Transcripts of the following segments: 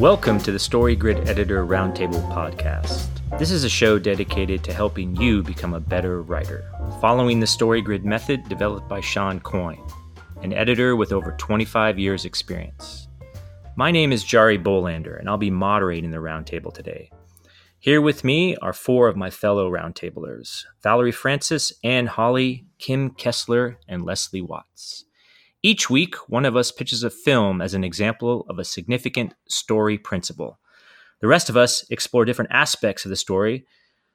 Welcome to the Story Grid Editor Roundtable podcast. This is a show dedicated to helping you become a better writer, following the Story Grid method developed by Shawn Coyne, an editor with over 25 years' experience. My name is Jarie Bolander, and I'll be moderating the roundtable today. Here with me are four of my fellow roundtablers Valerie Francis, Anne Holly, Kim Kessler, and Leslie Watts. Each week, one of us pitches a film as an example of a significant story principle. The rest of us explore different aspects of the story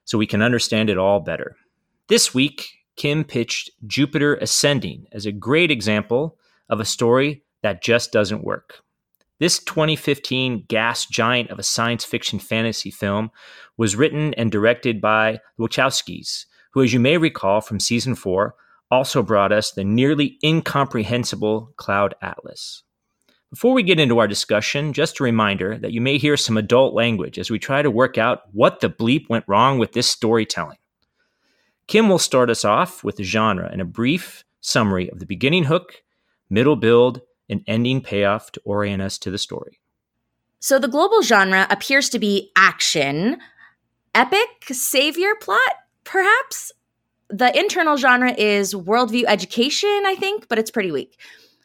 so we can understand it all better. This week, Kim pitched Jupiter Ascending as a great example of a story that just doesn't work. This 2015 gas giant of a science fiction fantasy film was written and directed by Wachowskis, who, as you may recall from season four, also brought us the nearly incomprehensible Cloud Atlas. Before we get into our discussion, just a reminder that you may hear some adult language as we try to work out what the bleep went wrong with this storytelling. Kim will start us off with the genre and a brief summary of the beginning hook, middle build, and ending payoff to orient us to the story. So, the global genre appears to be action, epic savior plot, perhaps? The internal genre is worldview education, I think, but it's pretty weak.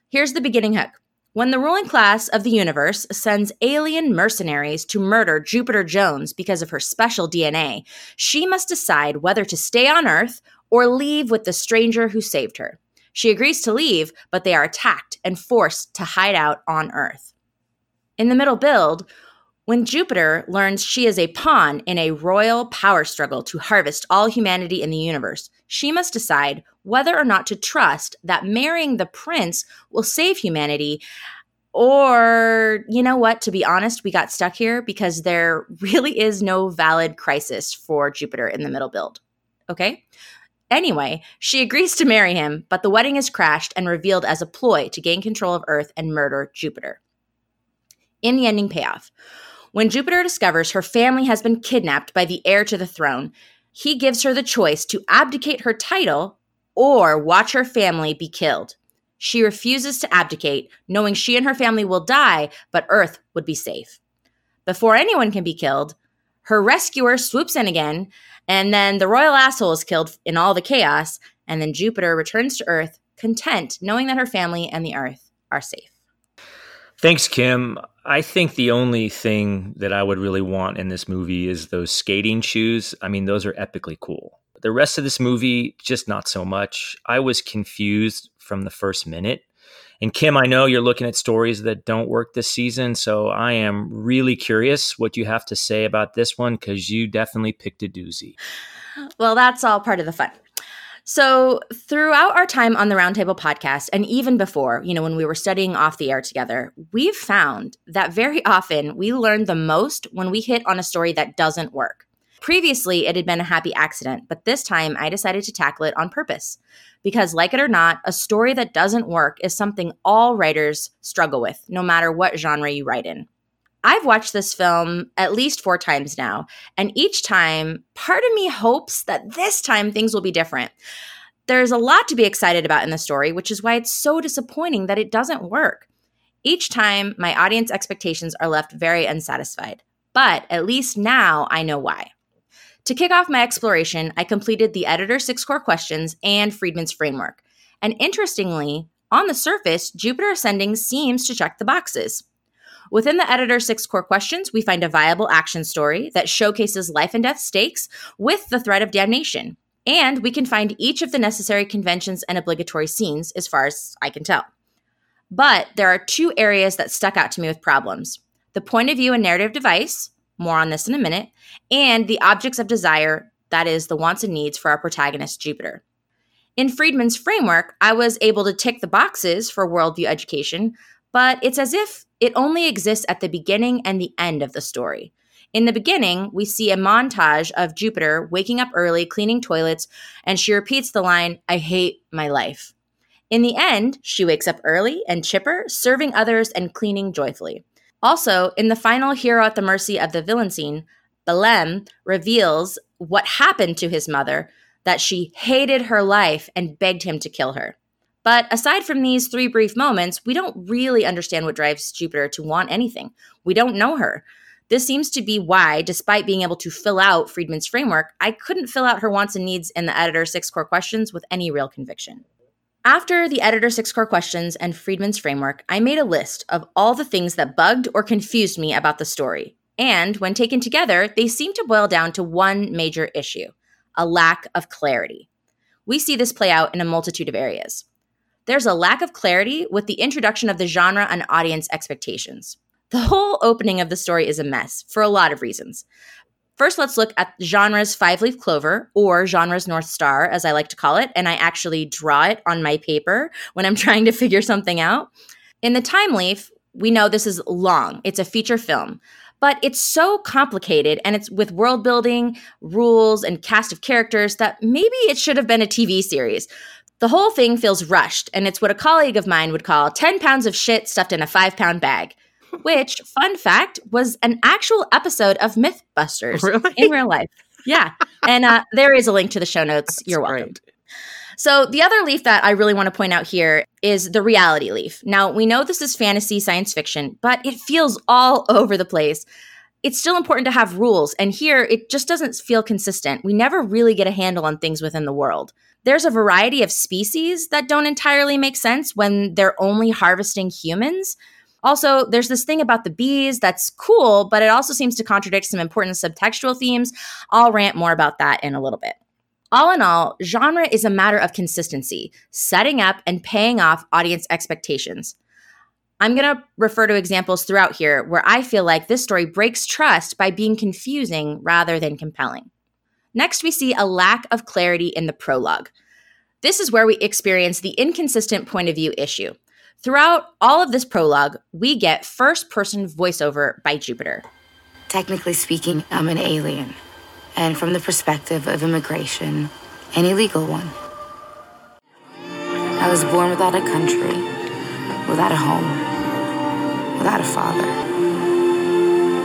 Here's the beginning hook. When the ruling class of the universe sends alien mercenaries to murder Jupiter Jones because of her special DNA, she must decide whether to stay on Earth or leave with the stranger who saved her. She agrees to leave, but they are attacked and forced to hide out on Earth. In the middle build, when Jupiter learns she is a pawn in a royal power struggle to harvest all humanity in the universe, she must decide whether or not to trust that marrying the prince will save humanity. Or, you know what, to be honest, we got stuck here because there really is no valid crisis for Jupiter in the middle build. Okay? Anyway, she agrees to marry him, but the wedding is crashed and revealed as a ploy to gain control of Earth and murder Jupiter. In the ending payoff, when Jupiter discovers her family has been kidnapped by the heir to the throne, he gives her the choice to abdicate her title or watch her family be killed. She refuses to abdicate, knowing she and her family will die, but Earth would be safe. Before anyone can be killed, her rescuer swoops in again, and then the royal asshole is killed in all the chaos, and then Jupiter returns to Earth, content knowing that her family and the Earth are safe. Thanks, Kim. I think the only thing that I would really want in this movie is those skating shoes. I mean, those are epically cool. The rest of this movie, just not so much. I was confused from the first minute. And Kim, I know you're looking at stories that don't work this season, so I am really curious what you have to say about this one because you definitely picked a doozy. Well, that's all part of the fun. So, throughout our time on the Roundtable podcast, and even before, you know, when we were studying off the air together, we've found that very often we learn the most when we hit on a story that doesn't work. Previously, it had been a happy accident, but this time I decided to tackle it on purpose. Because, like it or not, a story that doesn't work is something all writers struggle with, no matter what genre you write in. I've watched this film at least four times now, and each time, part of me hopes that this time things will be different. There's a lot to be excited about in the story, which is why it's so disappointing that it doesn't work. Each time, my audience expectations are left very unsatisfied, but at least now I know why. To kick off my exploration, I completed the editor's six core questions and Friedman's framework. And interestingly, on the surface, Jupiter Ascending seems to check the boxes. Within the editor's six core questions, we find a viable action story that showcases life and death stakes with the threat of damnation. And we can find each of the necessary conventions and obligatory scenes, as far as I can tell. But there are two areas that stuck out to me with problems the point of view and narrative device, more on this in a minute, and the objects of desire, that is, the wants and needs for our protagonist, Jupiter. In Friedman's framework, I was able to tick the boxes for worldview education, but it's as if it only exists at the beginning and the end of the story. In the beginning, we see a montage of Jupiter waking up early, cleaning toilets, and she repeats the line, I hate my life. In the end, she wakes up early and chipper, serving others and cleaning joyfully. Also, in the final Hero at the Mercy of the Villain scene, Balem reveals what happened to his mother, that she hated her life and begged him to kill her. But aside from these three brief moments, we don't really understand what drives Jupiter to want anything. We don't know her. This seems to be why, despite being able to fill out Friedman's framework, I couldn't fill out her wants and needs in the editor six core questions with any real conviction. After the editor six core questions and Friedman's framework, I made a list of all the things that bugged or confused me about the story. And when taken together, they seem to boil down to one major issue a lack of clarity. We see this play out in a multitude of areas. There's a lack of clarity with the introduction of the genre and audience expectations. The whole opening of the story is a mess for a lot of reasons. First, let's look at genre's five leaf clover, or genre's North Star, as I like to call it, and I actually draw it on my paper when I'm trying to figure something out. In the time leaf, we know this is long, it's a feature film, but it's so complicated and it's with world building, rules, and cast of characters that maybe it should have been a TV series. The whole thing feels rushed, and it's what a colleague of mine would call 10 pounds of shit stuffed in a five pound bag. Which, fun fact, was an actual episode of Mythbusters Really? in real life. Yeah. And uh, there is a link to the show notes. You're welcome. Great. So, the other leaf that I really want to point out here is the reality leaf. Now, we know this is fantasy science fiction, but it feels all over the place. It's still important to have rules, and here it just doesn't feel consistent. We never really get a handle on things within the world. There's a variety of species that don't entirely make sense when they're only harvesting humans. Also, there's this thing about the bees that's cool, but it also seems to contradict some important subtextual themes. I'll rant more about that in a little bit. All in all, genre is a matter of consistency, setting up and paying off audience expectations. I'm going to refer to examples throughout here where I feel like this story breaks trust by being confusing rather than compelling. Next, we see a lack of clarity in the prologue. This is where we experience the inconsistent point of view issue. Throughout all of this prologue, we get first person voiceover by Jupiter. Technically speaking, I'm an alien. And from the perspective of immigration, an illegal one. I was born without a country, without a home, without a father.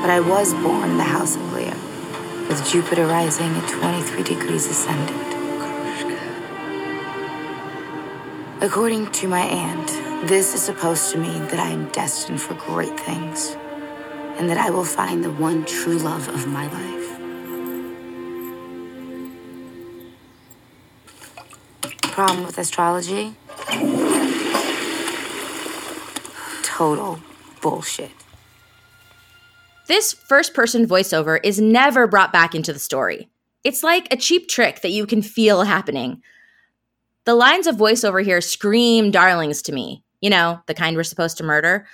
But I was born in the house of Leo, with Jupiter rising at 23 degrees ascendant. According to my aunt, this is supposed to mean that I am destined for great things, and that I will find the one true love of my life. Problem with astrology? Total bullshit. This first person voiceover is never brought back into the story. It's like a cheap trick that you can feel happening. The lines of voiceover here scream darlings to me. You know, the kind we're supposed to murder.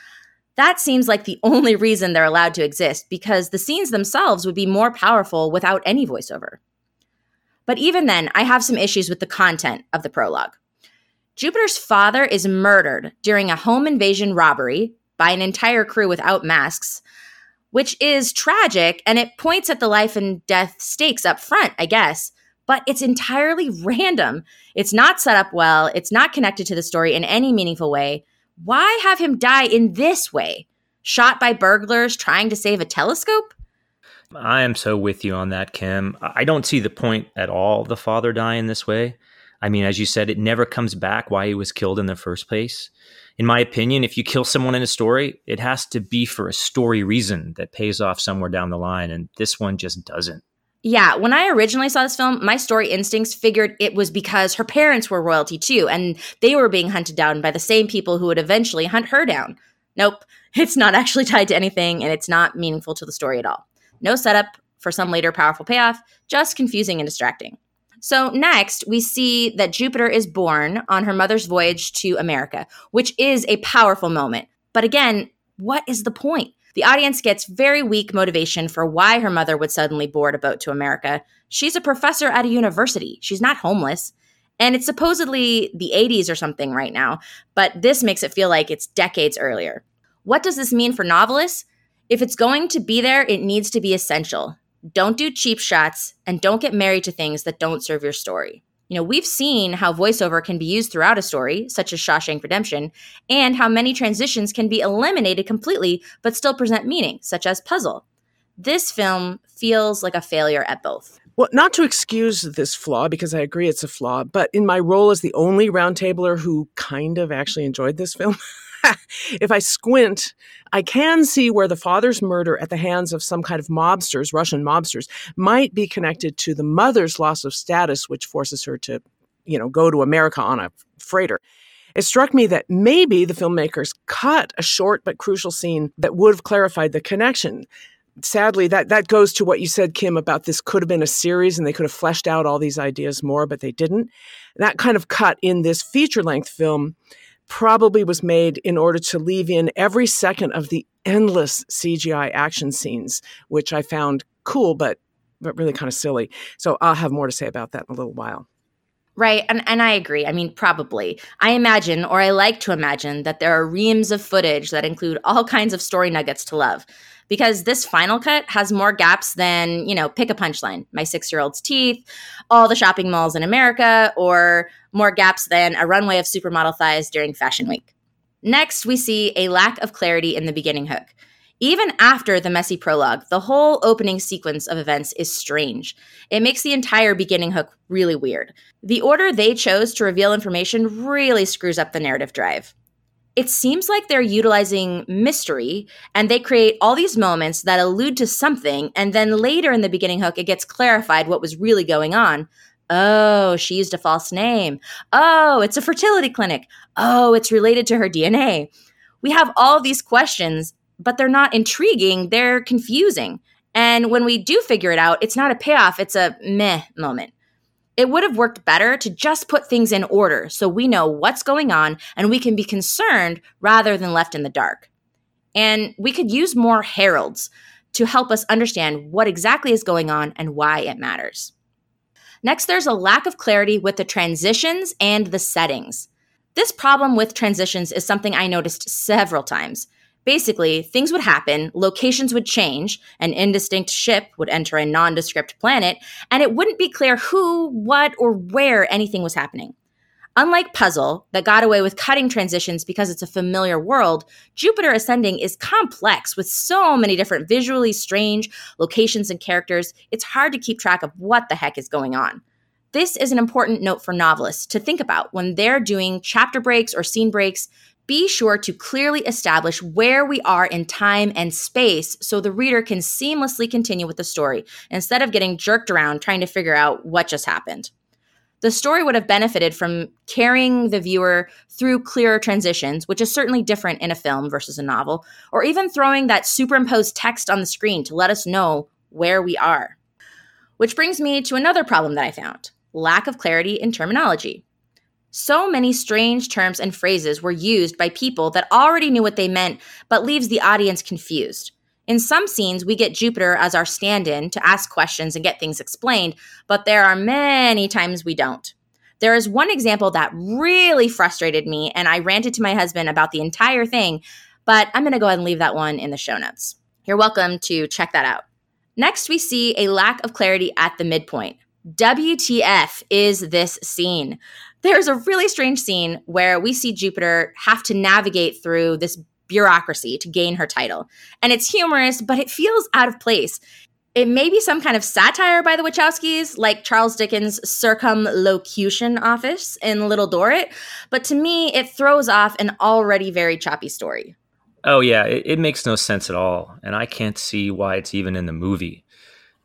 That seems like the only reason they're allowed to exist because the scenes themselves would be more powerful without any voiceover. But even then, I have some issues with the content of the prologue. Jupiter's father is murdered during a home invasion robbery by an entire crew without masks, which is tragic and it points at the life and death stakes up front, I guess. But it's entirely random. It's not set up well. It's not connected to the story in any meaningful way. Why have him die in this way? Shot by burglars trying to save a telescope? I am so with you on that, Kim. I don't see the point at all the father dying this way. I mean, as you said, it never comes back why he was killed in the first place. In my opinion, if you kill someone in a story, it has to be for a story reason that pays off somewhere down the line, and this one just doesn't. Yeah, when I originally saw this film, my story instincts figured it was because her parents were royalty too, and they were being hunted down by the same people who would eventually hunt her down. Nope, it's not actually tied to anything, and it's not meaningful to the story at all. No setup for some later powerful payoff, just confusing and distracting. So, next, we see that Jupiter is born on her mother's voyage to America, which is a powerful moment. But again, what is the point? The audience gets very weak motivation for why her mother would suddenly board a boat to America. She's a professor at a university, she's not homeless. And it's supposedly the 80s or something right now, but this makes it feel like it's decades earlier. What does this mean for novelists? If it's going to be there, it needs to be essential. Don't do cheap shots and don't get married to things that don't serve your story. You know, we've seen how voiceover can be used throughout a story, such as Shawshank Redemption, and how many transitions can be eliminated completely but still present meaning, such as Puzzle. This film feels like a failure at both. Well, not to excuse this flaw, because I agree it's a flaw, but in my role as the only roundtabler who kind of actually enjoyed this film, if I squint, I can see where the father's murder at the hands of some kind of mobsters, Russian mobsters, might be connected to the mother's loss of status, which forces her to, you know, go to America on a freighter. It struck me that maybe the filmmakers cut a short but crucial scene that would have clarified the connection sadly, that, that goes to what you said, Kim, about this could have been a series and they could have fleshed out all these ideas more, but they didn't. That kind of cut in this feature length film probably was made in order to leave in every second of the endless CGI action scenes, which I found cool, but, but really kind of silly. So I'll have more to say about that in a little while. Right. And, and I agree. I mean, probably. I imagine, or I like to imagine, that there are reams of footage that include all kinds of story nuggets to love because this final cut has more gaps than, you know, pick a punchline, my six year old's teeth, all the shopping malls in America, or more gaps than a runway of supermodel thighs during Fashion Week. Next, we see a lack of clarity in the beginning hook. Even after the messy prologue, the whole opening sequence of events is strange. It makes the entire beginning hook really weird. The order they chose to reveal information really screws up the narrative drive it seems like they're utilizing mystery and they create all these moments that allude to something. And then later in the beginning hook, it gets clarified what was really going on. Oh, she used a false name. Oh, it's a fertility clinic. Oh, it's related to her DNA. We have all these questions, but they're not intriguing, they're confusing. And when we do figure it out, it's not a payoff, it's a meh moment. It would have worked better to just put things in order so we know what's going on and we can be concerned rather than left in the dark. And we could use more heralds to help us understand what exactly is going on and why it matters. Next, there's a lack of clarity with the transitions and the settings. This problem with transitions is something I noticed several times. Basically, things would happen, locations would change, an indistinct ship would enter a nondescript planet, and it wouldn't be clear who, what, or where anything was happening. Unlike Puzzle, that got away with cutting transitions because it's a familiar world, Jupiter Ascending is complex with so many different visually strange locations and characters, it's hard to keep track of what the heck is going on. This is an important note for novelists to think about when they're doing chapter breaks or scene breaks be sure to clearly establish where we are in time and space so the reader can seamlessly continue with the story instead of getting jerked around trying to figure out what just happened. The story would have benefited from carrying the viewer through clearer transitions, which is certainly different in a film versus a novel, or even throwing that superimposed text on the screen to let us know where we are. Which brings me to another problem that I found lack of clarity in terminology. So many strange terms and phrases were used by people that already knew what they meant, but leaves the audience confused. In some scenes, we get Jupiter as our stand in to ask questions and get things explained, but there are many times we don't. There is one example that really frustrated me, and I ranted to my husband about the entire thing, but I'm going to go ahead and leave that one in the show notes. You're welcome to check that out. Next, we see a lack of clarity at the midpoint. WTF is this scene? There's a really strange scene where we see Jupiter have to navigate through this bureaucracy to gain her title. And it's humorous, but it feels out of place. It may be some kind of satire by the Wachowskis, like Charles Dickens' circumlocution office in Little Dorrit, but to me, it throws off an already very choppy story. Oh, yeah, it, it makes no sense at all. And I can't see why it's even in the movie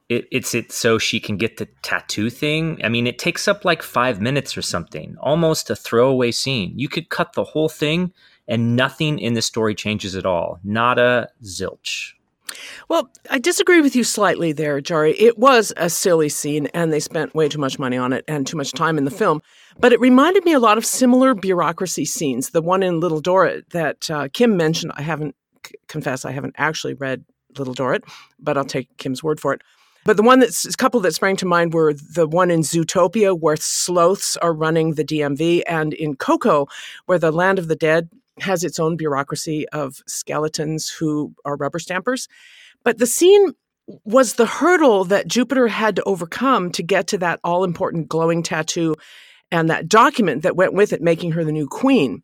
it, it's it so she can get the tattoo thing. I mean, it takes up like five minutes or something, almost a throwaway scene. You could cut the whole thing and nothing in the story changes at all. Not a zilch. Well, I disagree with you slightly there, Jarie. It was a silly scene, and they spent way too much money on it and too much time in the film. But it reminded me a lot of similar bureaucracy scenes. The one in Little Dorrit that uh, Kim mentioned, I haven't, confess, I haven't actually read Little Dorrit, but I'll take Kim's word for it. But the one that's a couple that sprang to mind were the one in Zootopia, where sloths are running the DMV, and in Coco, where the Land of the Dead has its own bureaucracy of skeletons who are rubber stampers. But the scene was the hurdle that Jupiter had to overcome to get to that all important glowing tattoo and that document that went with it, making her the new queen.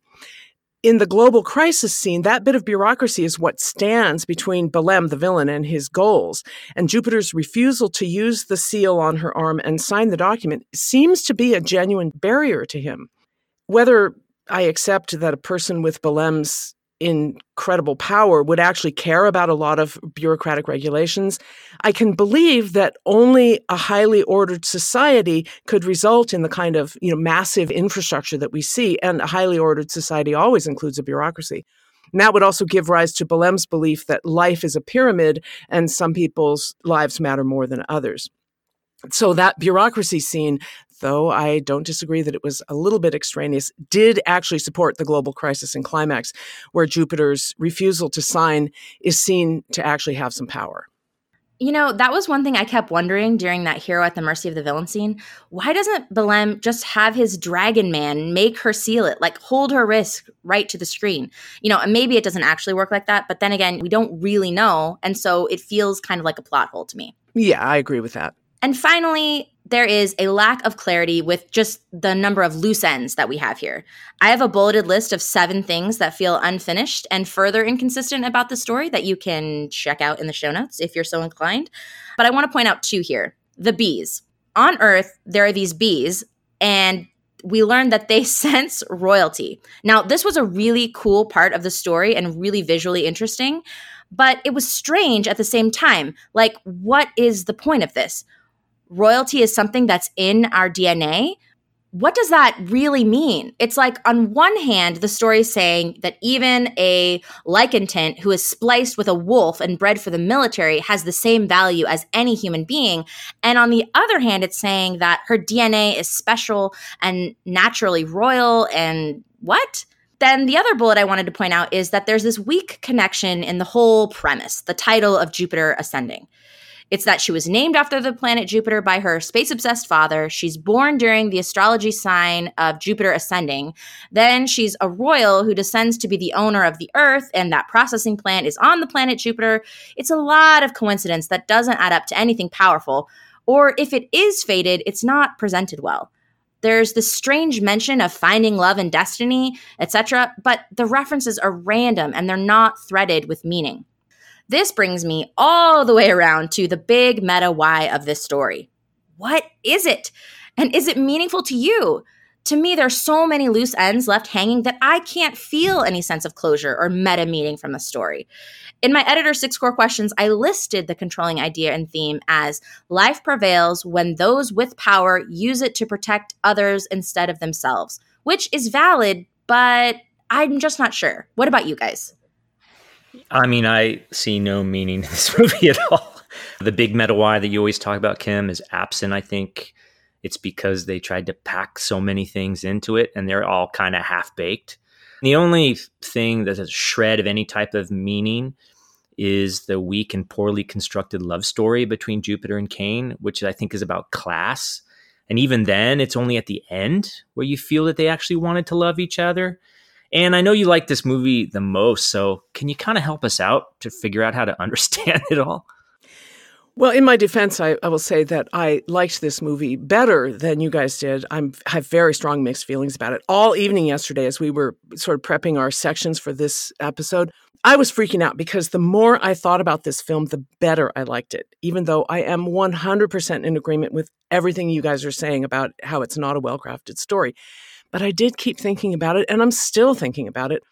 In the global crisis scene, that bit of bureaucracy is what stands between Balem, the villain, and his goals. And Jupiter's refusal to use the seal on her arm and sign the document seems to be a genuine barrier to him. Whether I accept that a person with Balem's incredible power would actually care about a lot of bureaucratic regulations, I can believe that only a highly ordered society could result in the kind of you know massive infrastructure that we see, and a highly ordered society always includes a bureaucracy. And that would also give rise to Balem's belief that life is a pyramid and some people's lives matter more than others. So that bureaucracy scene though I don't disagree that it was a little bit extraneous, did actually support the global crisis and climax, where Jupiter's refusal to sign is seen to actually have some power. You know, that was one thing I kept wondering during that hero at the mercy of the villain scene. Why doesn't Balem just have his dragon man make her seal it, like hold her wrist right to the screen? You know, and maybe it doesn't actually work like that, but then again, we don't really know. And so it feels kind of like a plot hole to me. Yeah, I agree with that. And finally, there is a lack of clarity with just the number of loose ends that we have here. I have a bulleted list of seven things that feel unfinished and further inconsistent about the story that you can check out in the show notes if you're so inclined. But I want to point out two here the bees. On Earth, there are these bees, and we learned that they sense royalty. Now, this was a really cool part of the story and really visually interesting, but it was strange at the same time. Like, what is the point of this? Royalty is something that's in our DNA, what does that really mean? It's like, on one hand, the story is saying that even a lycantant who is spliced with a wolf and bred for the military has the same value as any human being. And on the other hand, it's saying that her DNA is special and naturally royal and what? Then the other bullet I wanted to point out is that there's this weak connection in the whole premise, the title of Jupiter Ascending. It's that she was named after the planet Jupiter by her space obsessed father. She's born during the astrology sign of Jupiter ascending. Then she's a royal who descends to be the owner of the Earth, and that processing plant is on the planet Jupiter. It's a lot of coincidence that doesn't add up to anything powerful. Or if it is fated, it's not presented well. There's this strange mention of finding love and destiny, etc., but the references are random and they're not threaded with meaning. This brings me all the way around to the big meta why of this story. What is it? And is it meaningful to you? To me, there's so many loose ends left hanging that I can't feel any sense of closure or meta meaning from the story. In my editor six core questions, I listed the controlling idea and theme as life prevails when those with power use it to protect others instead of themselves, which is valid, but I'm just not sure. What about you guys? I mean, I see no meaning in this movie at all. The big meta why that you always talk about, Kim, is absent. I think it's because they tried to pack so many things into it and they're all kind of half baked. The only thing that's a shred of any type of meaning is the weak and poorly constructed love story between Jupiter and Caine, which I think is about class. And even then, it's only at the end where you feel that they actually wanted to love each other. And I know you like this movie the most, so can you kind of help us out to figure out how to understand it all? Well, in my defense, I, I, will say that I liked this movie better than you guys did. I have very strong mixed feelings about it. All evening yesterday, as we were sort of prepping our sections for this episode, I was freaking out because the more I thought about this film, the better I liked it, even though I am 100% in agreement with everything you guys are saying about how it's not a well crafted story. But I did keep thinking about it, and I'm still thinking about it.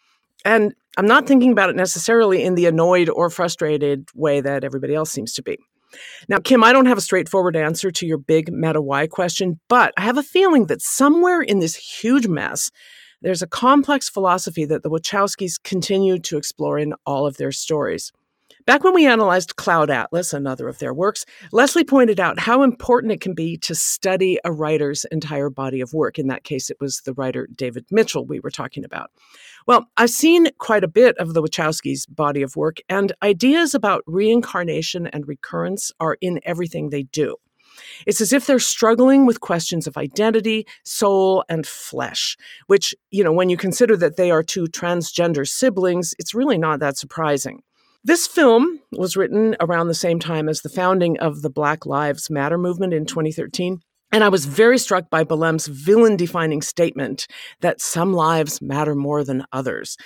And I'm not thinking about it necessarily in the annoyed or frustrated way that everybody else seems to be. Now, Kim, I don't have a straightforward answer to your big meta why question, but I have a feeling that somewhere in this huge mess, there's a complex philosophy that the Wachowskis continue to explore in all of their stories. Back when we analyzed Cloud Atlas, another of their works, Leslie pointed out how important it can be to study a writer's entire body of work. In that case, it was the writer David Mitchell we were talking about. Well, I've seen quite a bit of the Wachowskis' body of work, and ideas about reincarnation and recurrence are in everything they do. It's as if they're struggling with questions of identity, soul, and flesh, which, you know, when you consider that they are two transgender siblings, it's really not that surprising. This film was written around the same time as the founding of the Black Lives Matter movement in 2013. And I was very struck by Balem's villain defining statement that some lives matter more than others.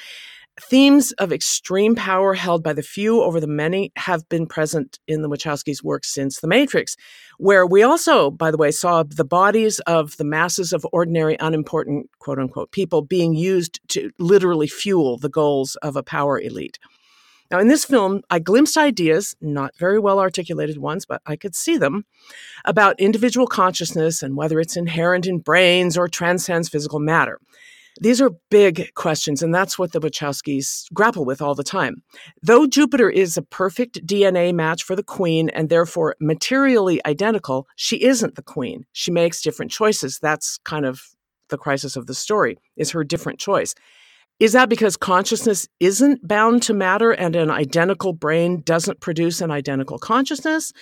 Themes of extreme power held by the few over the many have been present in the Wachowskis' work since The Matrix, where we also, by the way, saw the bodies of the masses of ordinary, unimportant, quote unquote, people being used to literally fuel the goals of a power elite. Now, in this film, I glimpsed ideas, not very well articulated ones, but I could see them, about individual consciousness and whether it's inherent in brains or transcends physical matter. These are big questions, and that's what the Wachowskis grapple with all the time. Though Jupiter is a perfect DNA match for the queen and therefore materially identical, she isn't the queen. She makes different choices. That's kind of the crisis of the story, is her different choice. Is that because consciousness isn't bound to matter and an identical brain doesn't produce an identical consciousness?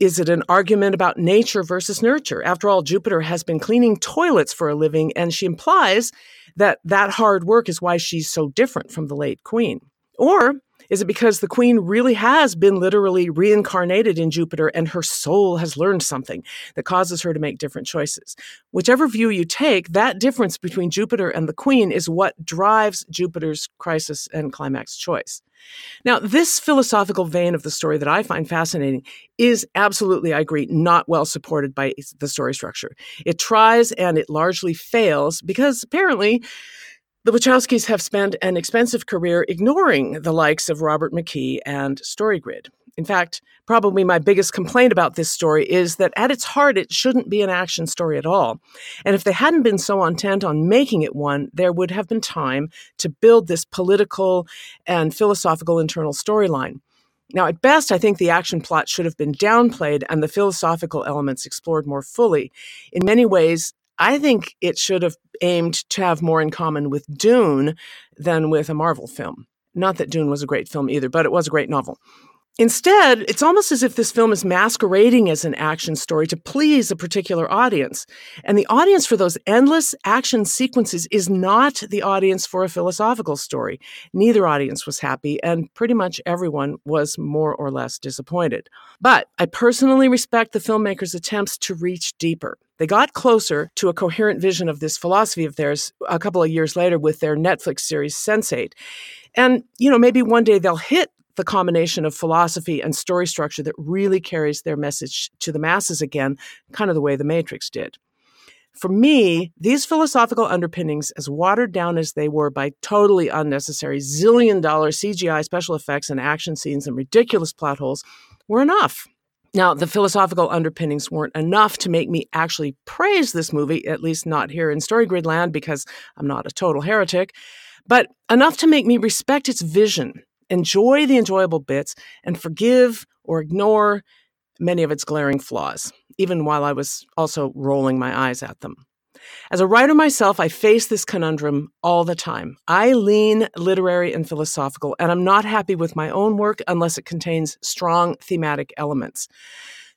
Is it an argument about nature versus nurture? After all, Jupiter has been cleaning toilets for a living, and she implies that that hard work is why she's so different from the late queen. Or is it because the queen really has been literally reincarnated in Jupiter and her soul has learned something that causes her to make different choices? Whichever view you take, that difference between Jupiter and the queen is what drives Jupiter's crisis and climax choice. Now, this philosophical vein of the story that I find fascinating is absolutely, I agree, not well supported by the story structure. It tries and it largely fails because apparently the Wachowskis have spent an expensive career ignoring the likes of Robert McKee and StoryGrid. In fact, probably my biggest complaint about this story is that at its heart, it shouldn't be an action story at all. And if they hadn't been so intent on making it one, there would have been time to build this political and philosophical internal storyline. Now, at best, I think the action plot should have been downplayed and the philosophical elements explored more fully. In many ways, I think it should have aimed to have more in common with Dune than with a Marvel film. Not that Dune was a great film either, but it was a great novel. Instead, it's almost as if this film is masquerading as an action story to please a particular audience. And the audience for those endless action sequences is not the audience for a philosophical story. Neither audience was happy, and pretty much everyone was more or less disappointed. But I personally respect the filmmakers' attempts to reach deeper. They got closer to a coherent vision of this philosophy of theirs a couple of years later with their Netflix series Sense8. And, you know, maybe one day they'll hit the combination of philosophy and story structure that really carries their message to the masses again, kind of the way The Matrix did. For me, these philosophical underpinnings, as watered down as they were by totally unnecessary zillion dollar CGI special effects and action scenes and ridiculous plot holes, were enough. Now, the philosophical underpinnings weren't enough to make me actually praise this movie, at least not here in Storygrid land because I'm not a total heretic, but enough to make me respect its vision enjoy the enjoyable bits and forgive or ignore many of its glaring flaws, even while I was also rolling my eyes at them. As a writer myself, I face this conundrum all the time. I lean literary and philosophical, and I'm not happy with my own work unless it contains strong thematic elements.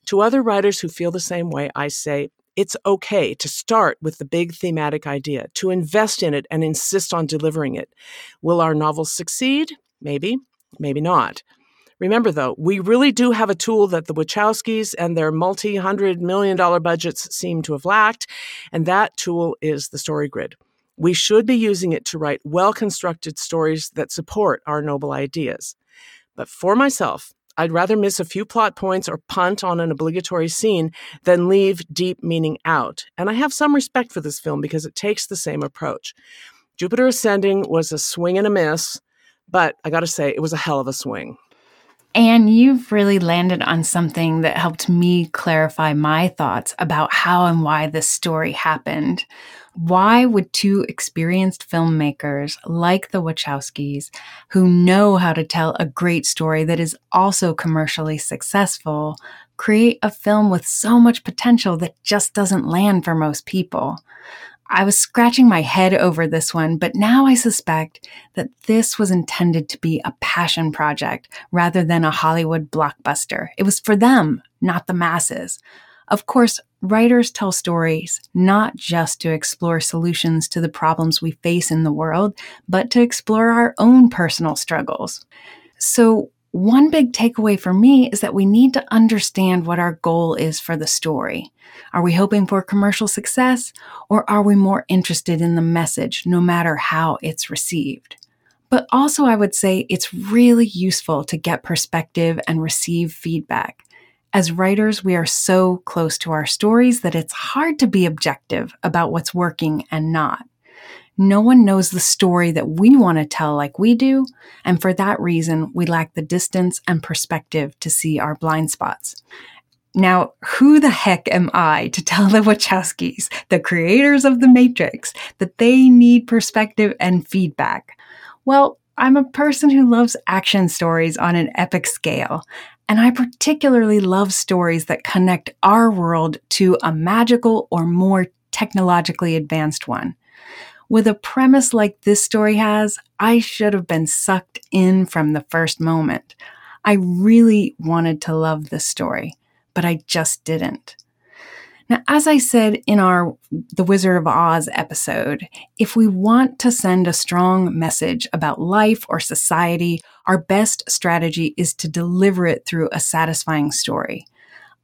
To other writers who feel the same way, I say, it's okay to start with the big thematic idea, to invest in it and insist on delivering it. Will our novels succeed? Maybe, maybe not. Remember, though, we really do have a tool that the Wachowskis and their multi hundred million dollar budgets seem to have lacked, and that tool is the story grid. We should be using it to write well constructed stories that support our noble ideas. But for myself, I'd rather miss a few plot points or punt on an obligatory scene than leave deep meaning out. And I have some respect for this film because it takes the same approach. Jupiter Ascending was a swing and a miss, but I got to say, it was a hell of a swing. And you've really landed on something that helped me clarify my thoughts about how and why this story happened. Why would two experienced filmmakers like the Wachowskis, who know how to tell a great story that is also commercially successful, create a film with so much potential that just doesn't land for most people? I was scratching my head over this one, but now I suspect that this was intended to be a passion project rather than a Hollywood blockbuster. It was for them, not the masses. Of course, writers tell stories not just to explore solutions to the problems we face in the world, but to explore our own personal struggles. So, one big takeaway for me is that we need to understand what our goal is for the story. Are we hoping for commercial success or are we more interested in the message no matter how it's received? But also, I would say it's really useful to get perspective and receive feedback. As writers, we are so close to our stories that it's hard to be objective about what's working and not. No one knows the story that we want to tell like we do, and for that reason, we lack the distance and perspective to see our blind spots. Now, who the heck am I to tell the Wachowskis, the creators of The Matrix, that they need perspective and feedback? Well, I'm a person who loves action stories on an epic scale, and I particularly love stories that connect our world to a magical or more technologically advanced one. With a premise like this story has, I should have been sucked in from the first moment. I really wanted to love this story, but I just didn't. Now, as I said in our The Wizard of Oz episode, if we want to send a strong message about life or society, our best strategy is to deliver it through a satisfying story.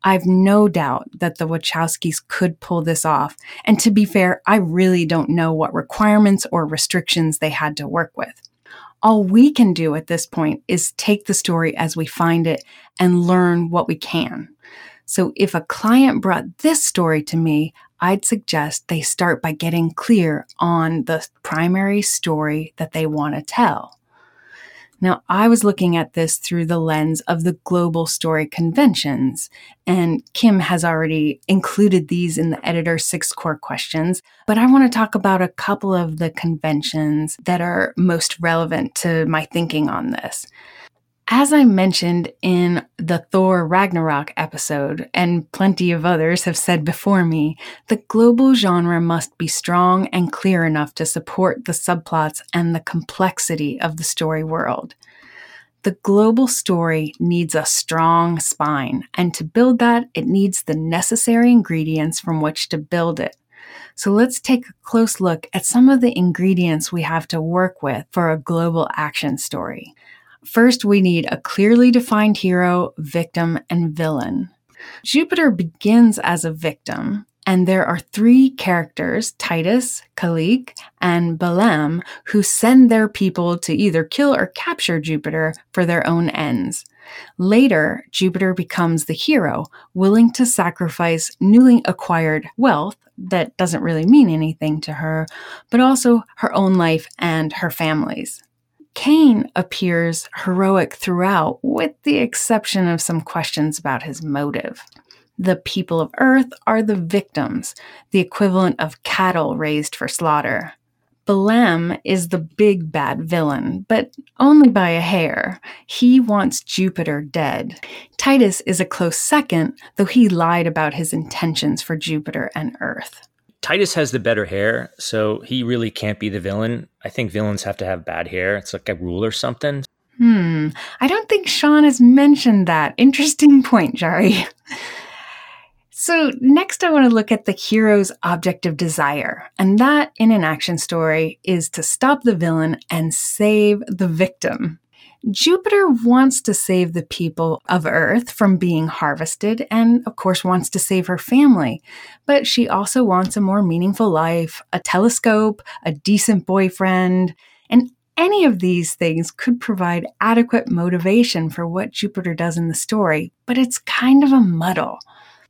I've no doubt that the Wachowskis could pull this off. And to be fair, I really don't know what requirements or restrictions they had to work with. All we can do at this point is take the story as we find it and learn what we can. So if a client brought this story to me, I'd suggest they start by getting clear on the primary story that they want to tell. Now, I was looking at this through the lens of the global story conventions, and Kim has already included these in the editor's six core questions. But I want to talk about a couple of the conventions that are most relevant to my thinking on this. As I mentioned in the Thor Ragnarok episode, and plenty of others have said before me, the global genre must be strong and clear enough to support the subplots and the complexity of the story world. The global story needs a strong spine, and to build that, it needs the necessary ingredients from which to build it. So let's take a close look at some of the ingredients we have to work with for a global action story. First, we need a clearly defined hero, victim, and villain. Jupiter begins as a victim, and there are three characters, Titus, Kalique, and Balem, who send their people to either kill or capture Jupiter for their own ends. Later, Jupiter becomes the hero, willing to sacrifice newly acquired wealth that doesn't really mean anything to her, but also her own life and her family's. Caine appears heroic throughout, with the exception of some questions about his motive. The people of Earth are the victims, the equivalent of cattle raised for slaughter. Balem is the big bad villain, but only by a hair. He wants Jupiter dead. Titus is a close second, though he lied about his intentions for Jupiter and Earth. Titus has the better hair, so he really can't be the villain. I think villains have to have bad hair. It's like a rule or something. Hmm. I don't think Shawn has mentioned that. Interesting point, Jarie. So, next, I want to look at the hero's object of desire. And that, in an action story, is to stop the villain and save the victim. Jupiter wants to save the people of Earth from being harvested and, of course, wants to save her family. But she also wants a more meaningful life, a telescope, a decent boyfriend, and any of these things could provide adequate motivation for what Jupiter does in the story, but it's kind of a muddle.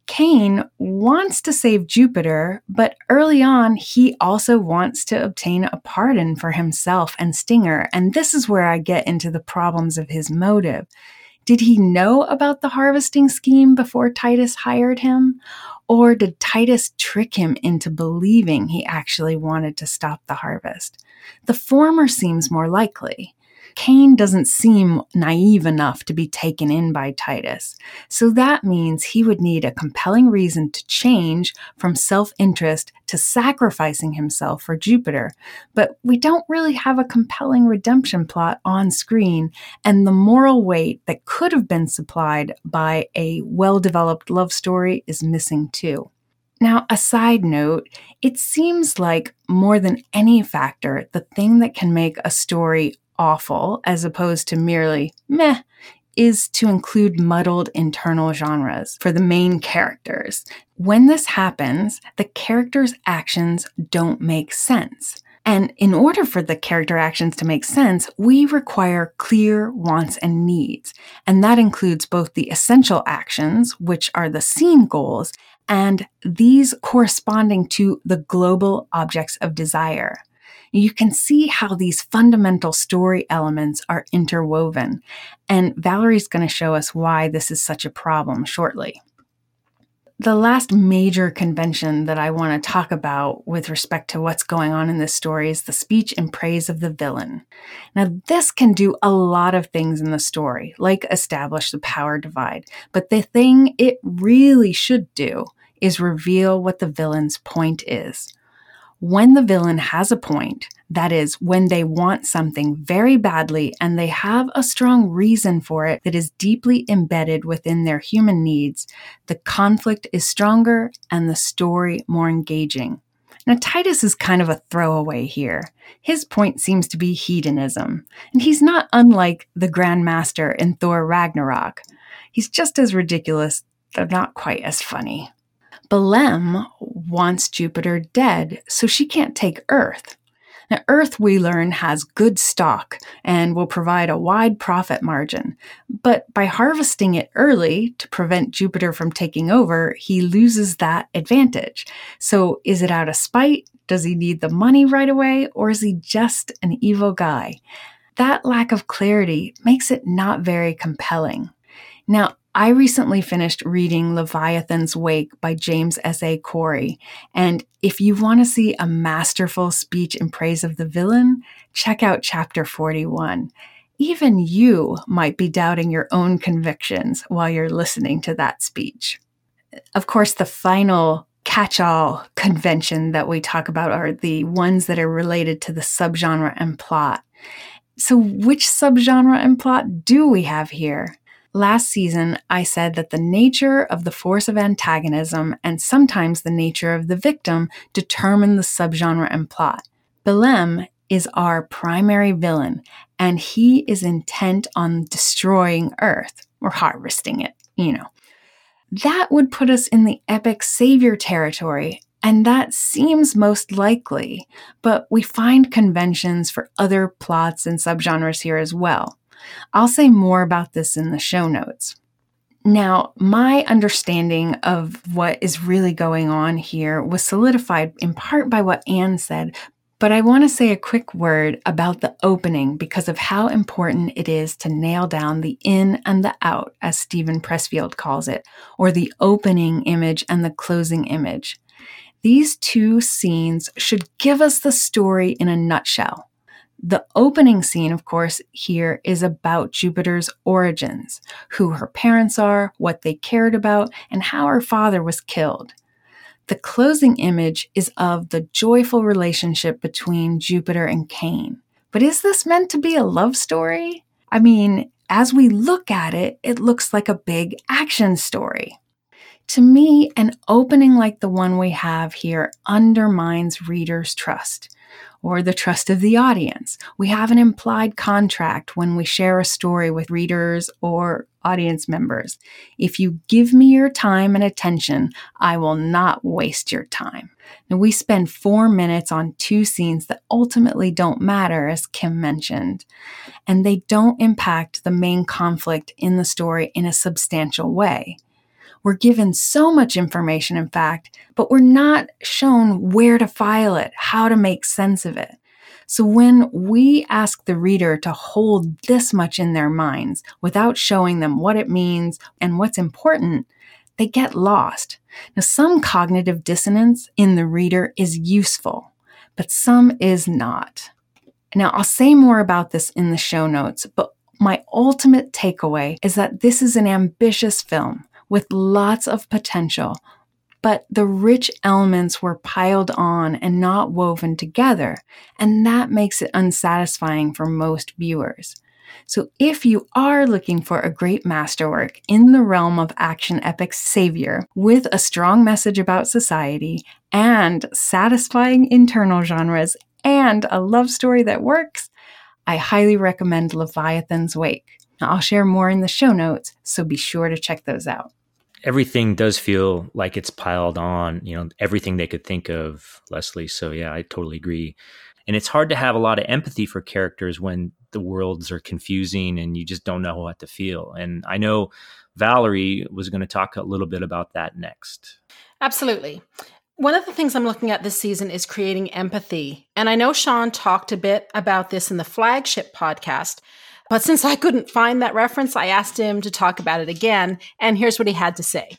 Caine wants to save Jupiter, but early on, he also wants to obtain a pardon for himself and Stinger. And this is where I get into the problems of his motive. Did he know about the harvesting scheme before Titus hired him? Or did Titus trick him into believing he actually wanted to stop the harvest? The former seems more likely. Caine doesn't seem naive enough to be taken in by Titus. So that means he would need a compelling reason to change from self interest to sacrificing himself for Jupiter. But we don't really have a compelling redemption plot on screen, and the moral weight that could have been supplied by a well developed love story is missing too. Now, a side note, it seems like more than any factor, the thing that can make a story awful as opposed to merely meh is to include muddled internal genres for the main characters. When this happens, the characters' actions don't make sense. And in order for the character actions to make sense, we require clear wants and needs. And that includes both the essential actions, which are the scene goals, and these corresponding to the global objects of desire. You can see how these fundamental story elements are interwoven. And Valerie's going to show us why this is such a problem shortly. The last major convention that I want to talk about with respect to what's going on in this story is the speech in praise of the villain. Now, this can do a lot of things in the story, like establish the power divide, but the thing it really should do is reveal what the villain's point is when the villain has a point, that is, when they want something very badly and they have a strong reason for it that is deeply embedded within their human needs, the conflict is stronger and the story more engaging. Now, Titus is kind of a throwaway here. His point seems to be hedonism, and he's not unlike the Grand Master in Thor Ragnarok. He's just as ridiculous, though not quite as funny. Balem wants Jupiter dead, so she can't take Earth. Now, Earth, we learn, has good stock and will provide a wide profit margin. But by harvesting it early to prevent Jupiter from taking over, he loses that advantage. So, is it out of spite? Does he need the money right away? Or is he just an evil guy? That lack of clarity makes it not very compelling. Now, I recently finished reading Leviathan Wakes by James S.A. Corey. And if you want to see a masterful speech in praise of the villain, check out chapter 41. Even you might be doubting your own convictions while you're listening to that speech. Of course, the final catch all convention that we talk about are the ones that are related to the subgenre and plot. So, which subgenre and plot do we have here? Last season, I said that the nature of the force of antagonism and sometimes the nature of the victim determine the subgenre and plot. Balem is our primary villain, and he is intent on destroying Earth or harvesting it, you know. That would put us in the epic savior territory, and that seems most likely, but we find conventions for other plots and subgenres here as well. I'll say more about this in the show notes. Now, my understanding of what is really going on here was solidified in part by what Anne said, but I want to say a quick word about the opening because of how important it is to nail down the in and the out, as Steven Pressfield calls it, or the opening image and the closing image. These two scenes should give us the story in a nutshell. The opening scene, of course, here is about Jupiter's origins, who her parents are, what they cared about, and how her father was killed. The closing image is of the joyful relationship between Jupiter and Caine. But is this meant to be a love story? I mean, as we look at it, it looks like a big action story. To me, an opening like the one we have here undermines readers' trust or the trust of the audience. We have an implied contract when we share a story with readers or audience members. If you give me your time and attention, I will not waste your time. Now, we spend four minutes on two scenes that ultimately don't matter, as Kim mentioned, and they don't impact the main conflict in the story in a substantial way. We're given so much information, in fact, but we're not shown where to file it, how to make sense of it. So when we ask the reader to hold this much in their minds without showing them what it means and what's important, they get lost. Now, some cognitive dissonance in the reader is useful, but some is not. Now, I'll say more about this in the show notes, but my ultimate takeaway is that this is an ambitious film with lots of potential, but the rich elements were piled on and not woven together, and that makes it unsatisfying for most viewers. So, if you are looking for a great masterwork in the realm of action epic savior with a strong message about society and satisfying internal genres and a love story that works, I highly recommend Leviathan Wakes. I'll share more in the show notes, so be sure to check those out. Everything does feel like it's piled on, you know, everything they could think of, Leslie. So, yeah, I totally agree. And it's hard to have a lot of empathy for characters when the worlds are confusing and you just don't know what to feel. And I know Valerie was going to talk a little bit about that next. Absolutely. One of the things I'm looking at this season is creating empathy. And I know Shawn talked a bit about this in the flagship podcast, but since I couldn't find that reference, I asked him to talk about it again. And here's what he had to say.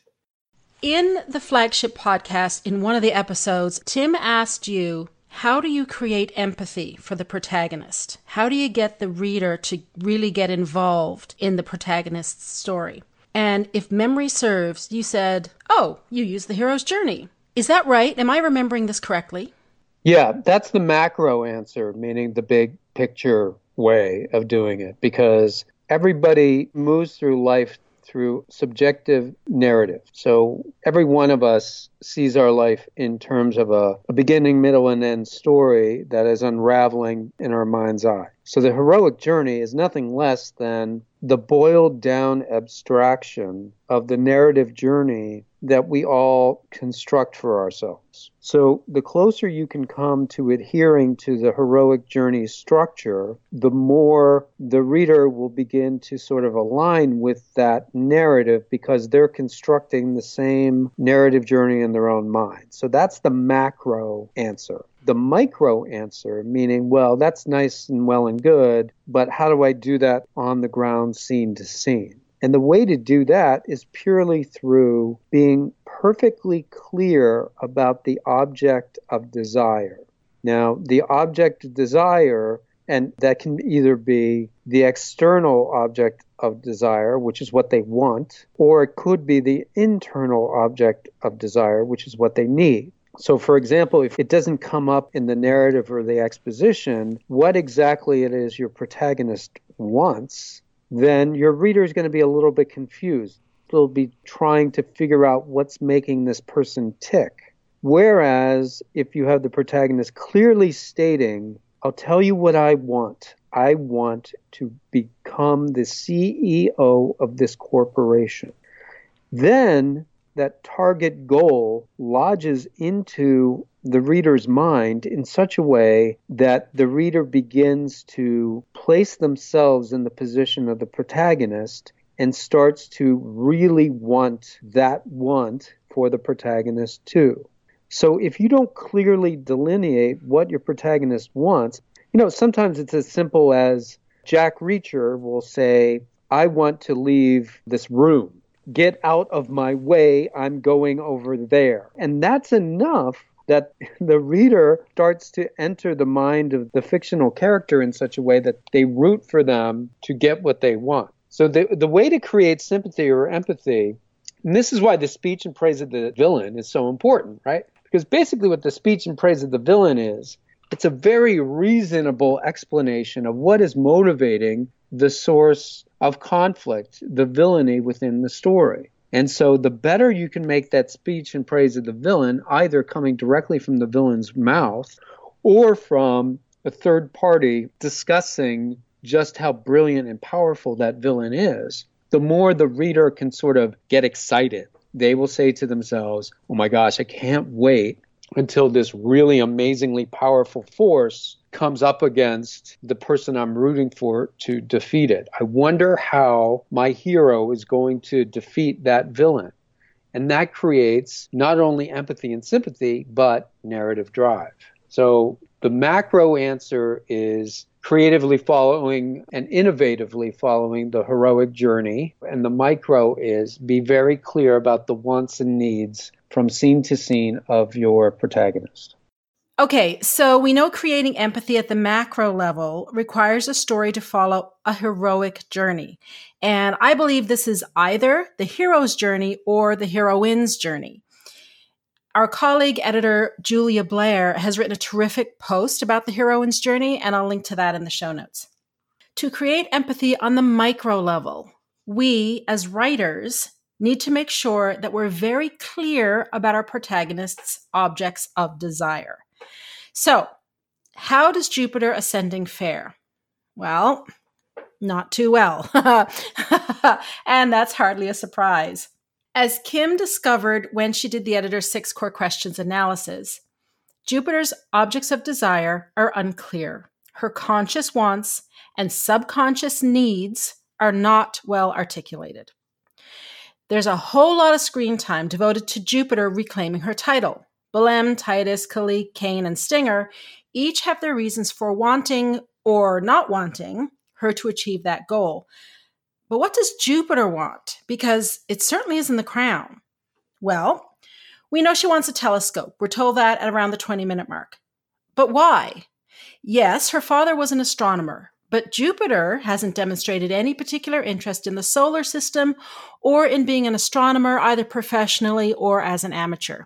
In the flagship podcast, in one of the episodes, Tim asked you, How do you create empathy for the protagonist? How do you get the reader to really get involved in the protagonist's story? And if memory serves, you said, Oh, you use the hero's journey. Is that right? Am I remembering this correctly? Yeah, that's the macro answer, meaning the big picture way of doing it, because everybody moves through life through subjective narrative. So every one of us sees our life in terms of a, a, beginning, middle, and end story that is unraveling in our mind's eye. So the heroic journey is nothing less than the boiled down abstraction of the narrative journey that we all construct for ourselves. So, the closer you can come to adhering to the heroic journey structure, the more the reader will begin to sort of align with that narrative because they're constructing the same narrative journey in their own mind. So, that's the macro answer the micro answer, meaning, well, that's nice and well and good, but how do I do that on the ground, scene to scene? And the way to do that is purely through being perfectly clear about the object of desire. Now, the object of desire, and that can either be the external object of desire, which is what they want, or it could be the internal object of desire, which is what they need. So, for example, if it doesn't come up in the narrative or the exposition what exactly it is your protagonist wants, then your reader is going to be a little bit confused. They'll be trying to figure out what's making this person tick. Whereas if you have the protagonist clearly stating, I'll tell you what I want. I want to become the CEO of this corporation. Then that target goal lodges into the reader's mind in such a way that the reader begins to place themselves in the position of the protagonist and starts to really want that want for the protagonist too. So if you don't clearly delineate what your protagonist wants, you know, sometimes it's as simple as Jack Reacher will say, I want to leave this room get out of my way, I'm going over there. And that's enough that the reader starts to enter the mind of the fictional character in such a way that they root for them to get what they want. So the the way to create sympathy or empathy, and this is why the speech and praise of the villain is so important, right? Because basically what the speech and praise of the villain is, it's a very reasonable explanation of what is motivating the source of conflict, the villainy within the story. And so the better you can make that speech in praise of the villain, either coming directly from the villain's mouth or from a third party discussing just how brilliant and powerful that villain is, the more the reader can sort of get excited. They will say to themselves, Oh my gosh, I can't wait until this really amazingly powerful force comes up against the person I'm rooting for to defeat it. I wonder how my hero is going to defeat that villain. And that creates not only empathy and sympathy, but narrative drive. So the macro answer is creatively following and innovatively following the heroic journey. And the micro is be very clear about the wants and needs from scene to scene of your protagonist. Okay, so we know creating empathy at the macro level requires a story to follow a heroic journey. And I believe this is either the hero's journey or the heroine's journey. Our colleague editor Julia Blair has written a terrific post about the heroine's journey, and I'll link to that in the show notes. To create empathy on the micro level, we as writers need to make sure that we're very clear about our protagonist's objects of desire. So, how does Jupiter ascending fare? Well, not too well. and that's hardly a surprise. As Kim discovered when she did the editor's six core questions analysis, Jupiter's objects of desire are unclear. Her conscious wants and subconscious needs are not well articulated. There's a whole lot of screen time devoted to Jupiter reclaiming her title. Balem, Titus, Kalique, Caine, and Stinger each have their reasons for wanting or not wanting her to achieve that goal. But what does Jupiter want? Because it certainly isn't the crown. Well, we know she wants a telescope. We're told that at around the 20 minute mark. But why? Yes, her father was an astronomer, but Jupiter hasn't demonstrated any particular interest in the solar system or in being an astronomer, either professionally or as an amateur.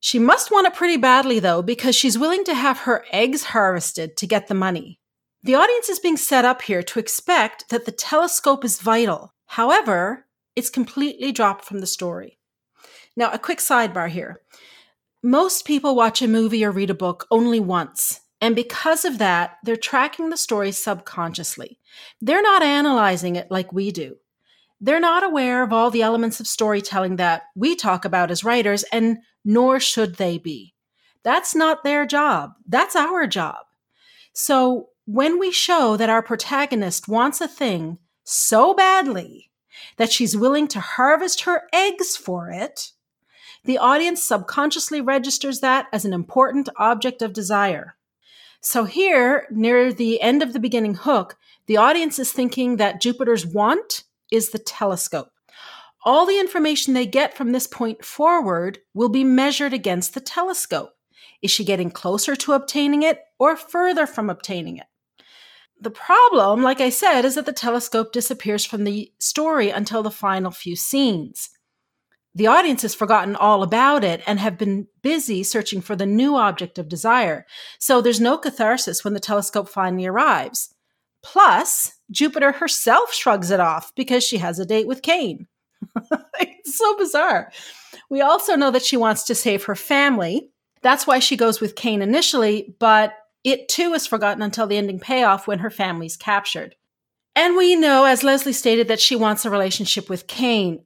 She must want it pretty badly, though, because she's willing to have her eggs harvested to get the money. The audience is being set up here to expect that the telescope is vital. However, it's completely dropped from the story. Now, a quick sidebar here. Most people watch a movie or read a book only once, and because of that, they're tracking the story subconsciously. They're not analyzing it like we do. They're not aware of all the elements of storytelling that we talk about as writers, and nor should they be. That's not their job. That's our job. So when we show that our protagonist wants a thing so badly that she's willing to harvest her eggs for it, the audience subconsciously registers that as an important object of desire. So here, near the end of the beginning hook, the audience is thinking that Jupiter's want is the telescope. All the information they get from this point forward will be measured against the telescope. Is she getting closer to obtaining it or further from obtaining it? The problem, like I said, is that the telescope disappears from the story until the final few scenes the audience has forgotten all about it and have been busy searching for the new object of desire. So there's no catharsis when the telescope finally arrives. Plus, Jupiter herself shrugs it off because she has a date with Caine. it's so bizarre. We also know that she wants to save her family. That's why she goes with Caine initially, but it too is forgotten until the ending payoff when her family's captured. And we know, as Leslie stated, that she wants a relationship with Caine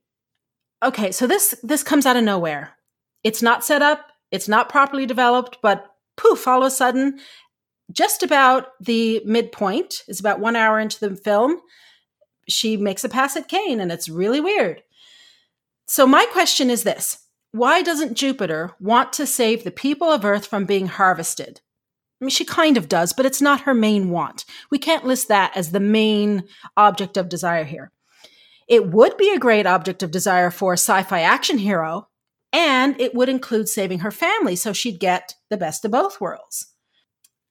okay, so this this comes out of nowhere. It's not set up, it's not properly developed, but poof, all of a sudden, just about the midpoint is about one hour into the film, she makes a pass at Caine, and it's really weird. So my question is this: Why doesn't Jupiter want to save the people of Earth from being harvested? I mean, she kind of does, but it's not her main want. We can't list that as the main object of desire here. It would be a great object of desire for a sci fi action hero, and it would include saving her family so she'd get the best of both worlds.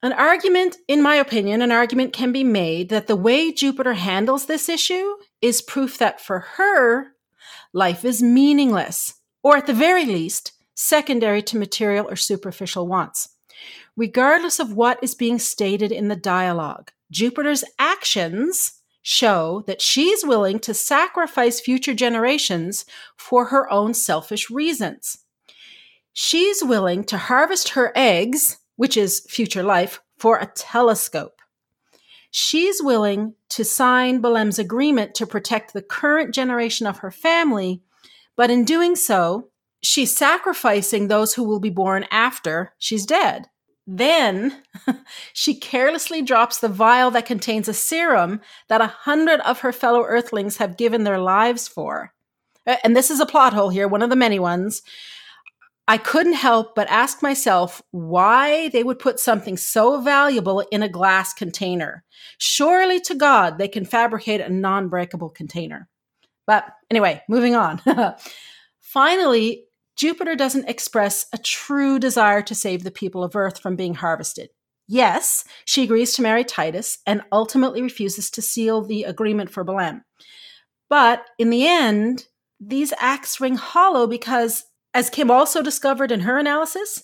An argument, in my opinion, an argument can be made that the way Jupiter handles this issue is proof that for her, life is meaningless, or at the very least, secondary to material or superficial wants. Regardless of what is being stated in the dialogue, Jupiter's actions show that she's willing to sacrifice future generations for her own selfish reasons. She's willing to harvest her eggs, which is future life, for a telescope. She's willing to sign Balem's agreement to protect the current generation of her family, but in doing so, she's sacrificing those who will be born after she's dead. Then she carelessly drops the vial that contains a serum that a hundred of her fellow Earthlings have given their lives for. And this is a plot hole here, one of the many ones. I couldn't help but ask myself why they would put something so valuable in a glass container. Surely to God, they can fabricate a non breakable container. But anyway, moving on. Finally, Jupiter doesn't express a true desire to save the people of Earth from being harvested. Yes, she agrees to marry Titus and ultimately refuses to seal the agreement for Balem. But in the end, these acts ring hollow because, as Kim also discovered in her analysis,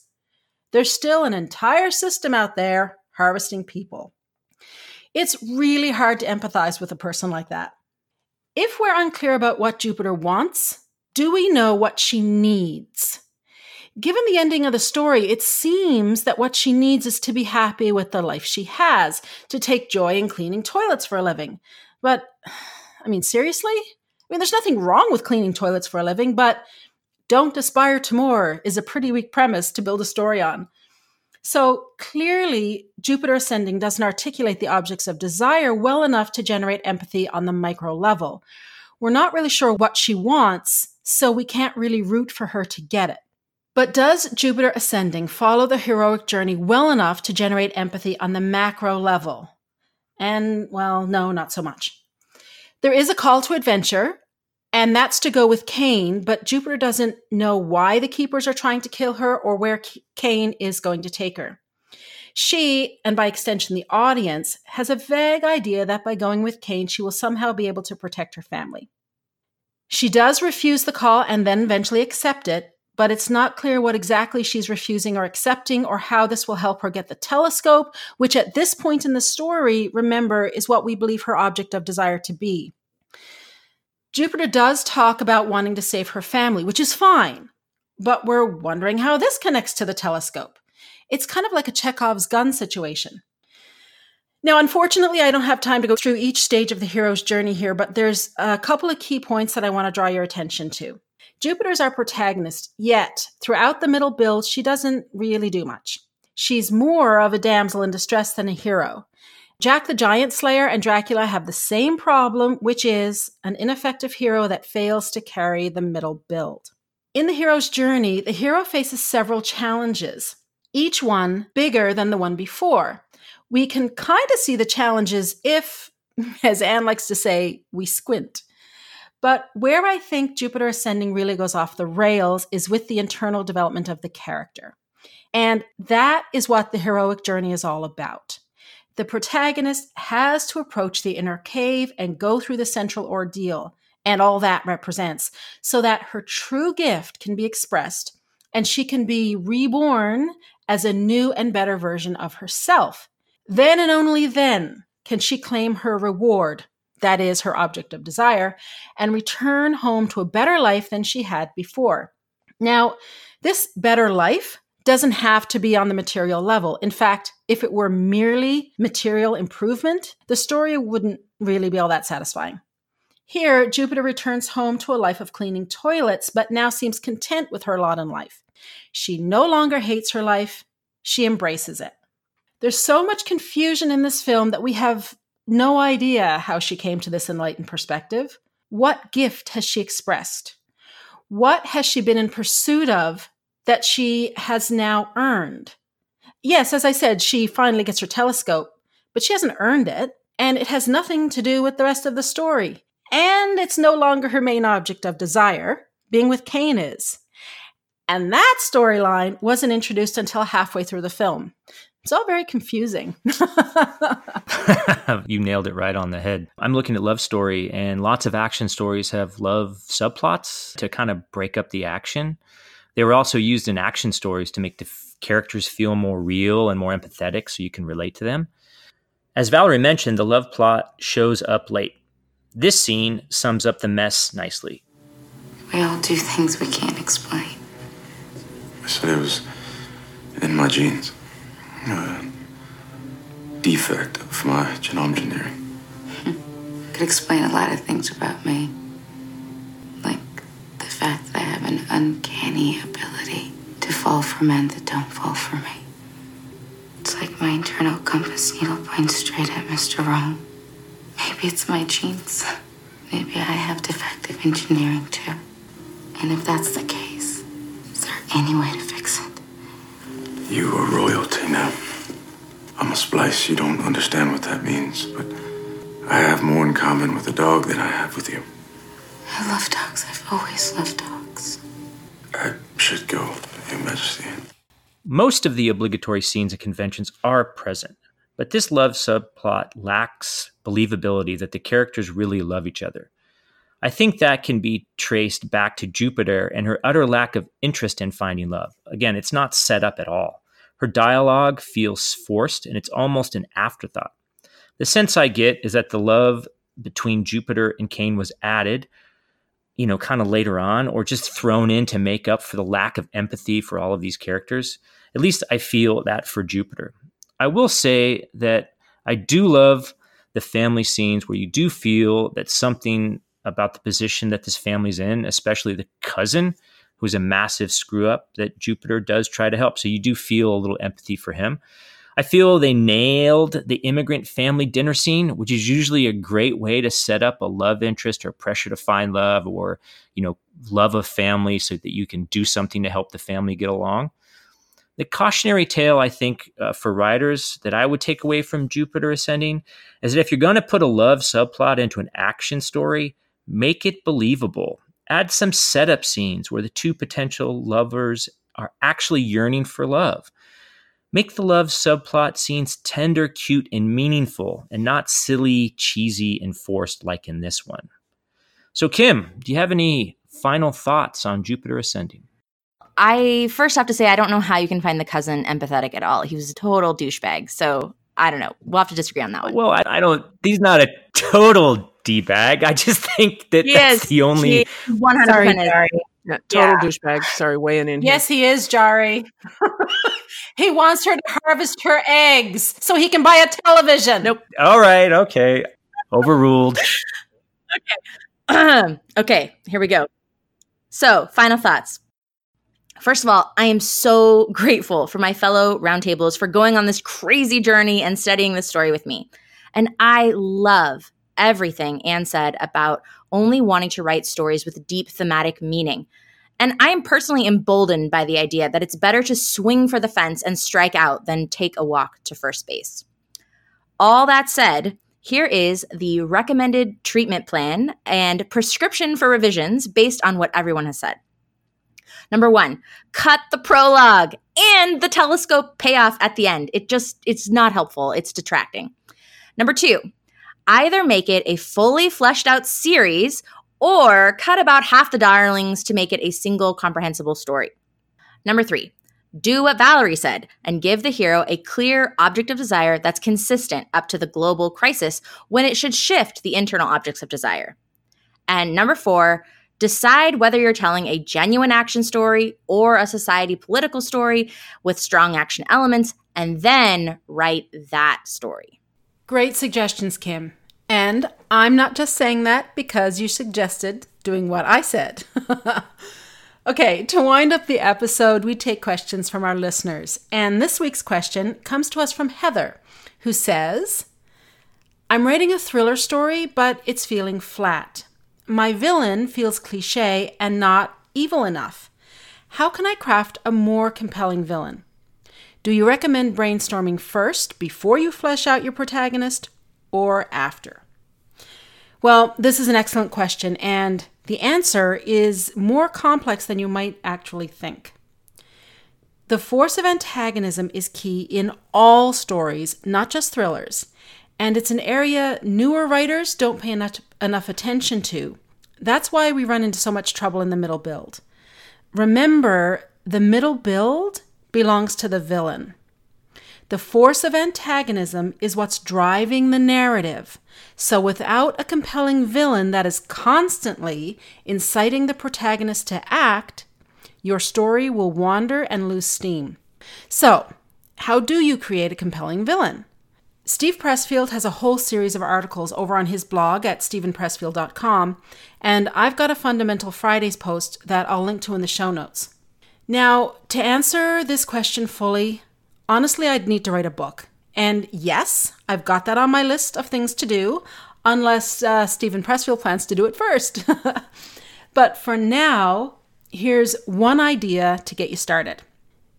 there's still an entire system out there harvesting people. It's really hard to empathize with a person like that. If we're unclear about what Jupiter wants, do we know what she needs? Given the ending of the story, it seems that what she needs is to be happy with the life she has, to take joy in cleaning toilets for a living. But, I mean, seriously? I mean, there's nothing wrong with cleaning toilets for a living, but don't aspire to more is a pretty weak premise to build a story on. So clearly, Jupiter ascending doesn't articulate the objects of desire well enough to generate empathy on the micro level. We're not really sure what she wants, so we can't really root for her to get it. But does Jupiter ascending follow the heroic journey well enough to generate empathy on the macro level? And, well, no, not so much. There is a call to adventure, and that's to go with Caine, but Jupiter doesn't know why the keepers are trying to kill her or where Caine is going to take her. She, and by extension the audience, has a vague idea that by going with Caine, she will somehow be able to protect her family. She does refuse the call and then eventually accept it, but it's not clear what exactly she's refusing or accepting or how this will help her get the telescope, which at this point in the story, remember, is what we believe her object of desire to be. Jupiter does talk about wanting to save her family, which is fine, but we're wondering how this connects to the telescope. It's kind of like a Chekhov's gun situation. Now, unfortunately, I don't have time to go through each stage of the hero's journey here, but there's a couple of key points that I want to draw your attention to. Jupiter's our protagonist, yet throughout the middle build, she doesn't really do much. She's more of a damsel in distress than a hero. Jack the Giant Slayer and Dracula have the same problem, which is an ineffective hero that fails to carry the middle build. In the hero's journey, the hero faces several challenges, each one bigger than the one before. We can kind of see the challenges if, as Anne likes to say, we squint. But where I think Jupiter Ascending really goes off the rails is with the internal development of the character. And that is what the heroic journey is all about the protagonist has to approach the inner cave and go through the central ordeal and all that represents so that her true gift can be expressed and she can be reborn as a new and better version of herself. Then and only then can she claim her reward, that is, her object of desire, and return home to a better life than she had before. Now, this better life doesn't have to be on the material level. In fact, if it were merely material improvement, the story wouldn't really be all that satisfying. Here, Jupiter returns home to a life of cleaning toilets, but now seems content with her lot in life. She no longer hates her life, she embraces it. There's so much confusion in this film that we have no idea how she came to this enlightened perspective. What gift has she expressed? What has she been in pursuit of that she has now earned. Yes, as I said, she finally gets her telescope, but she hasn't earned it, and it has nothing to do with the rest of the story. And it's no longer her main object of desire, being with Caine is. And that storyline wasn't introduced until halfway through the film. It's all very confusing. you nailed it right on the head. I'm looking at love story, and lots of action stories have love subplots to kind of break up the action. They were also used in action stories to make the f- characters feel more real and more empathetic so you can relate to them. As Valerie mentioned, the love plot shows up late. This scene sums up the mess nicely. We all do things we can't explain. I said it was in my genes. Defect of my genome engineering. Hmm. Could explain a lot of things about me Like the fact that I have an uncanny ability to fall for men that don't fall for me. It's like my internal compass needle points straight at Mr. Wrong. Maybe it's my genes. Maybe I have defective engineering too. And if that's the case, is there any way to fix it? You are royalty now. I'm a splice. You don't understand what that means, but I have more in common with a dog than I have with you. I love dogs. I've always loved dogs. I should go, Your Majesty. Most of the obligatory scenes and conventions are present, but this love subplot lacks believability that the characters really love each other. I think that can be traced back to Jupiter and her utter lack of interest in finding love. Again, it's not set up at all. Her dialogue feels forced and it's almost an afterthought. The sense I get is that the love between Jupiter and Caine was added you know, kind of later on or just thrown in to make up for the lack of empathy for all of these characters. At least I feel that for Jupiter. I will say that I do love the family scenes where you do feel that something about the position that this family's in, especially the cousin, who's a massive screw up, that Jupiter does try to help. So you do feel a little empathy for him. I feel they nailed the immigrant family dinner scene, which is usually a great way to set up a love interest or pressure to find love or, you know, love of family so that you can do something to help the family get along. The cautionary tale, I think, uh, for writers that I would take away from Jupiter Ascending is that if you're going to put a love subplot into an action story, make it believable. Add some setup scenes where the two potential lovers are actually yearning for love. Make the love subplot scenes tender, cute, and meaningful, and not silly, cheesy, and forced like in this one. So, Kim, do you have any final thoughts on Jupiter Ascending? I first have to say I don't know how you can find the cousin empathetic at all. He was a total douchebag. So I don't know. We'll have to disagree on that one. Well, I, I don't. He's not a total d bag. I just think that He that's is. the only. One hundred percent. Jarie. Yeah, total Yeah. douchebag. Sorry, weighing in Yes, he is, Jarie. he wants her to harvest her eggs so he can buy a television. Nope. All right, okay, overruled. Okay. okay, here we go. So, final thoughts. First of all, I am so grateful for my fellow Roundtablers for going on this crazy journey and studying this story with me. And I love everything Anne said about only wanting to write stories with deep thematic meaning. And I am personally emboldened by the idea that it's better to swing for the fence and strike out than take a walk to first base. All that said, here is the recommended treatment plan and prescription for revisions based on what everyone has said. Number one, cut the prologue and the telescope payoff at the end. It just, it's not helpful. It's detracting. Number two, either make it a fully fleshed out series or cut about half the darlings to make it a single comprehensible story. Number three, do what Valerie said and give the hero a clear object of desire that's consistent up to the global crisis when it should shift the internal objects of desire. And number four, decide whether you're telling a genuine action story or a society political story with strong action elements, and then write that story. Great suggestions, Kim. And I'm not just saying that because you suggested doing what I said. okay, to wind up the episode, we take questions from our listeners. And this week's question comes to us from Heather, who says I'm writing a thriller story, but it's feeling flat. My villain feels cliche and not evil enough. How can I craft a more compelling villain? Do you recommend brainstorming first before you flesh out your protagonist or after? Well, this is an excellent question, and the answer is more complex than you might actually think. The force of antagonism is key in all stories, not just thrillers, and it's an area newer writers don't pay enough, enough attention to. That's why we run into so much trouble in the middle build. Remember, the middle build belongs to the villain. The force of antagonism is what's driving the narrative. So, without a compelling villain that is constantly inciting the protagonist to act, your story will wander and lose steam. So, how do you create a compelling villain? Steve Pressfield has a whole series of articles over on his blog at stevenpressfield.com, and I've got a Fundamental Fridays post that I'll link to in the show notes. Now, to answer this question fully, honestly, I'd need to write a book. And yes, I've got that on my list of things to do, unless uh, Steven Pressfield plans to do it first. but for now, here's one idea to get you started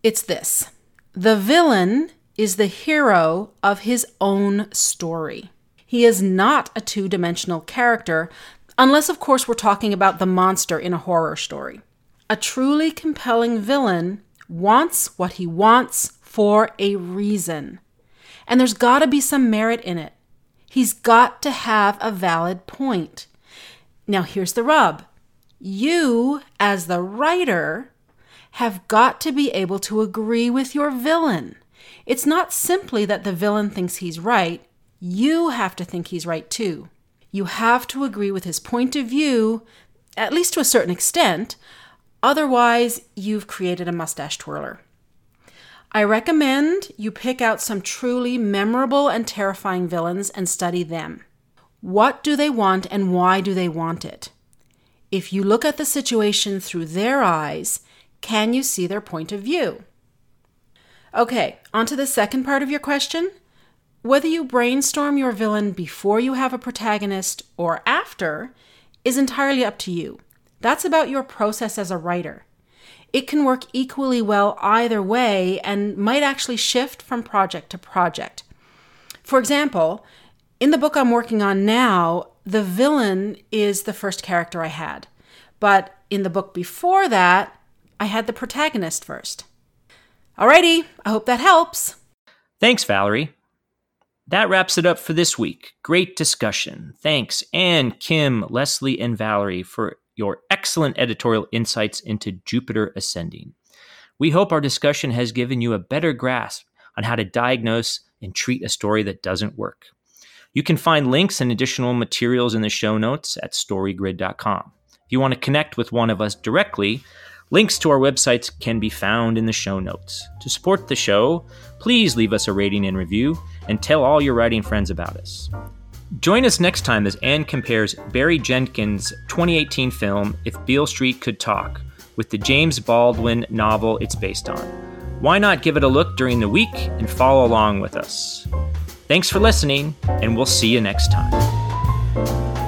it's this the villain is the hero of his own story. He is not a two dimensional character, unless, of course, we're talking about the monster in a horror story. A truly compelling villain wants what he wants for a reason. And there's got to be some merit in it. He's got to have a valid point. Now, here's the rub you, as the writer, have got to be able to agree with your villain. It's not simply that the villain thinks he's right, you have to think he's right too. You have to agree with his point of view at least to a certain extent. Otherwise, you've created a mustache twirler. I recommend you pick out some truly memorable and terrifying villains and study them. What do they want and why do they want it? If you look at the situation through their eyes, can you see their point of view? Okay, on to the second part of your question. Whether you brainstorm your villain before you have a protagonist or after is entirely up to you. That's about your process as a writer. It can work equally well either way and might actually shift from project to project. For example, in the book I'm working on now, the villain is the first character I had. But in the book before that, I had the protagonist first. Alrighty, I hope that helps. Thanks, Valerie. That wraps it up for this week. Great discussion. Thanks, and Kim, Leslie, and Valerie for your excellent editorial insights into Jupiter Ascending. We hope our discussion has given you a better grasp on how to diagnose and treat a story that doesn't work. You can find links and additional materials in the show notes at storygrid.com. If you want to connect with one of us directly, links to our websites can be found in the show notes. To support the show, please leave us a rating and review and tell all your writing friends about us. Join us next time as Anne compares Barry Jenkins' 2018 film If Beale Street Could Talk with the James Baldwin novel it's based on. Why not give it a look during the week and follow along with us? Thanks for listening, and we'll see you next time.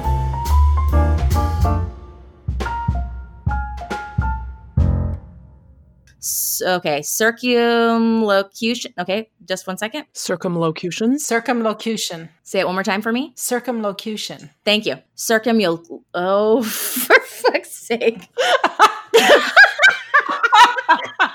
okay, circumlocution. Okay, just one second. Circumlocution. Circumlocution. Say it one more time for me. Circumlocution. Thank you. Circumul. Oh, for fuck's sake.